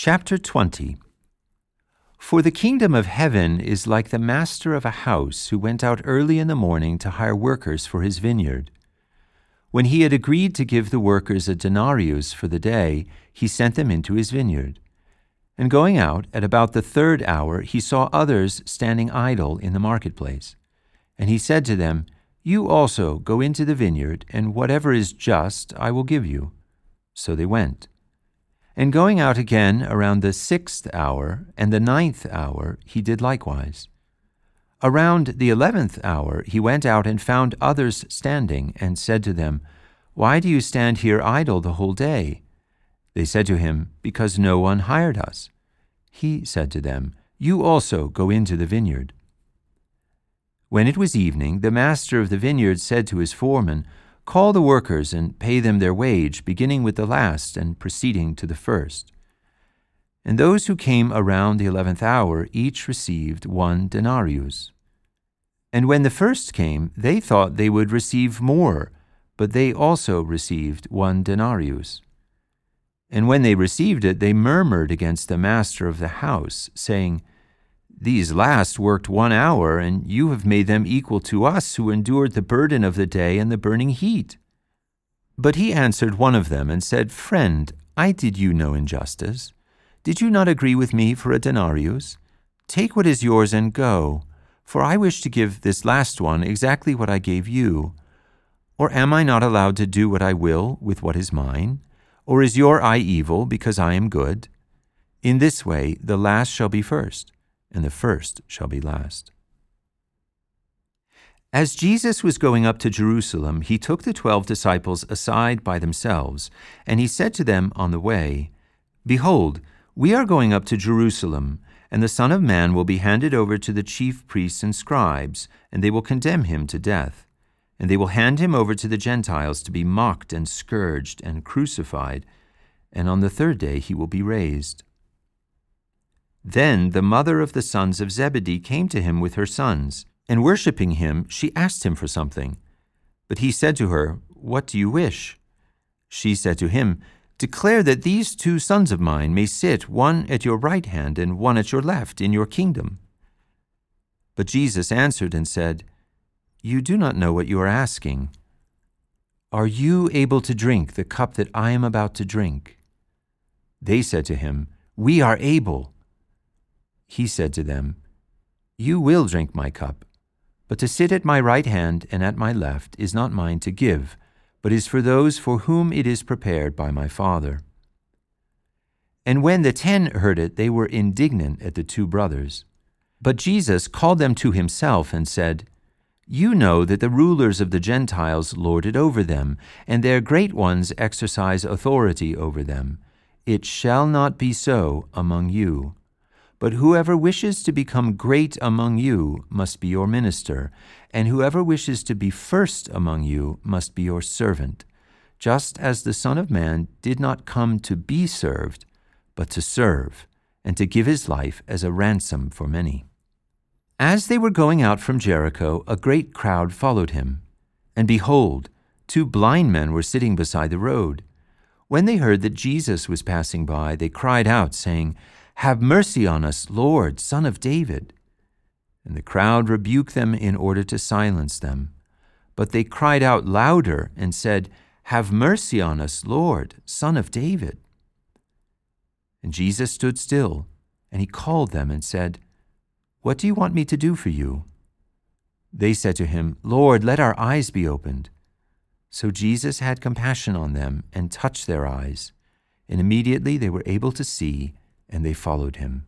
Chapter 20 For the kingdom of heaven is like the master of a house who went out early in the morning to hire workers for his vineyard. When he had agreed to give the workers a denarius for the day, he sent them into his vineyard. And going out at about the third hour, he saw others standing idle in the marketplace. And he said to them, You also go into the vineyard, and whatever is just I will give you. So they went. And going out again around the sixth hour and the ninth hour, he did likewise. Around the eleventh hour, he went out and found others standing, and said to them, Why do you stand here idle the whole day? They said to him, Because no one hired us. He said to them, You also go into the vineyard. When it was evening, the master of the vineyard said to his foreman, Call the workers and pay them their wage, beginning with the last and proceeding to the first. And those who came around the eleventh hour each received one denarius. And when the first came, they thought they would receive more, but they also received one denarius. And when they received it, they murmured against the master of the house, saying, these last worked one hour, and you have made them equal to us who endured the burden of the day and the burning heat. But he answered one of them and said, Friend, I did you no injustice. Did you not agree with me for a denarius? Take what is yours and go, for I wish to give this last one exactly what I gave you. Or am I not allowed to do what I will with what is mine? Or is your eye evil because I am good? In this way the last shall be first and the first shall be last. As Jesus was going up to Jerusalem, he took the twelve disciples aside by themselves, and he said to them on the way, Behold, we are going up to Jerusalem, and the Son of Man will be handed over to the chief priests and scribes, and they will condemn him to death. And they will hand him over to the Gentiles to be mocked and scourged and crucified, and on the third day he will be raised. Then the mother of the sons of Zebedee came to him with her sons, and worshipping him, she asked him for something. But he said to her, What do you wish? She said to him, Declare that these two sons of mine may sit, one at your right hand and one at your left, in your kingdom. But Jesus answered and said, You do not know what you are asking. Are you able to drink the cup that I am about to drink? They said to him, We are able. He said to them, You will drink my cup, but to sit at my right hand and at my left is not mine to give, but is for those for whom it is prepared by my Father. And when the ten heard it, they were indignant at the two brothers. But Jesus called them to himself and said, You know that the rulers of the Gentiles lord it over them, and their great ones exercise authority over them. It shall not be so among you. But whoever wishes to become great among you must be your minister, and whoever wishes to be first among you must be your servant, just as the Son of Man did not come to be served, but to serve, and to give his life as a ransom for many. As they were going out from Jericho, a great crowd followed him. And behold, two blind men were sitting beside the road. When they heard that Jesus was passing by, they cried out, saying, have mercy on us, Lord, Son of David. And the crowd rebuked them in order to silence them. But they cried out louder and said, Have mercy on us, Lord, Son of David. And Jesus stood still, and he called them and said, What do you want me to do for you? They said to him, Lord, let our eyes be opened. So Jesus had compassion on them and touched their eyes, and immediately they were able to see and they followed him.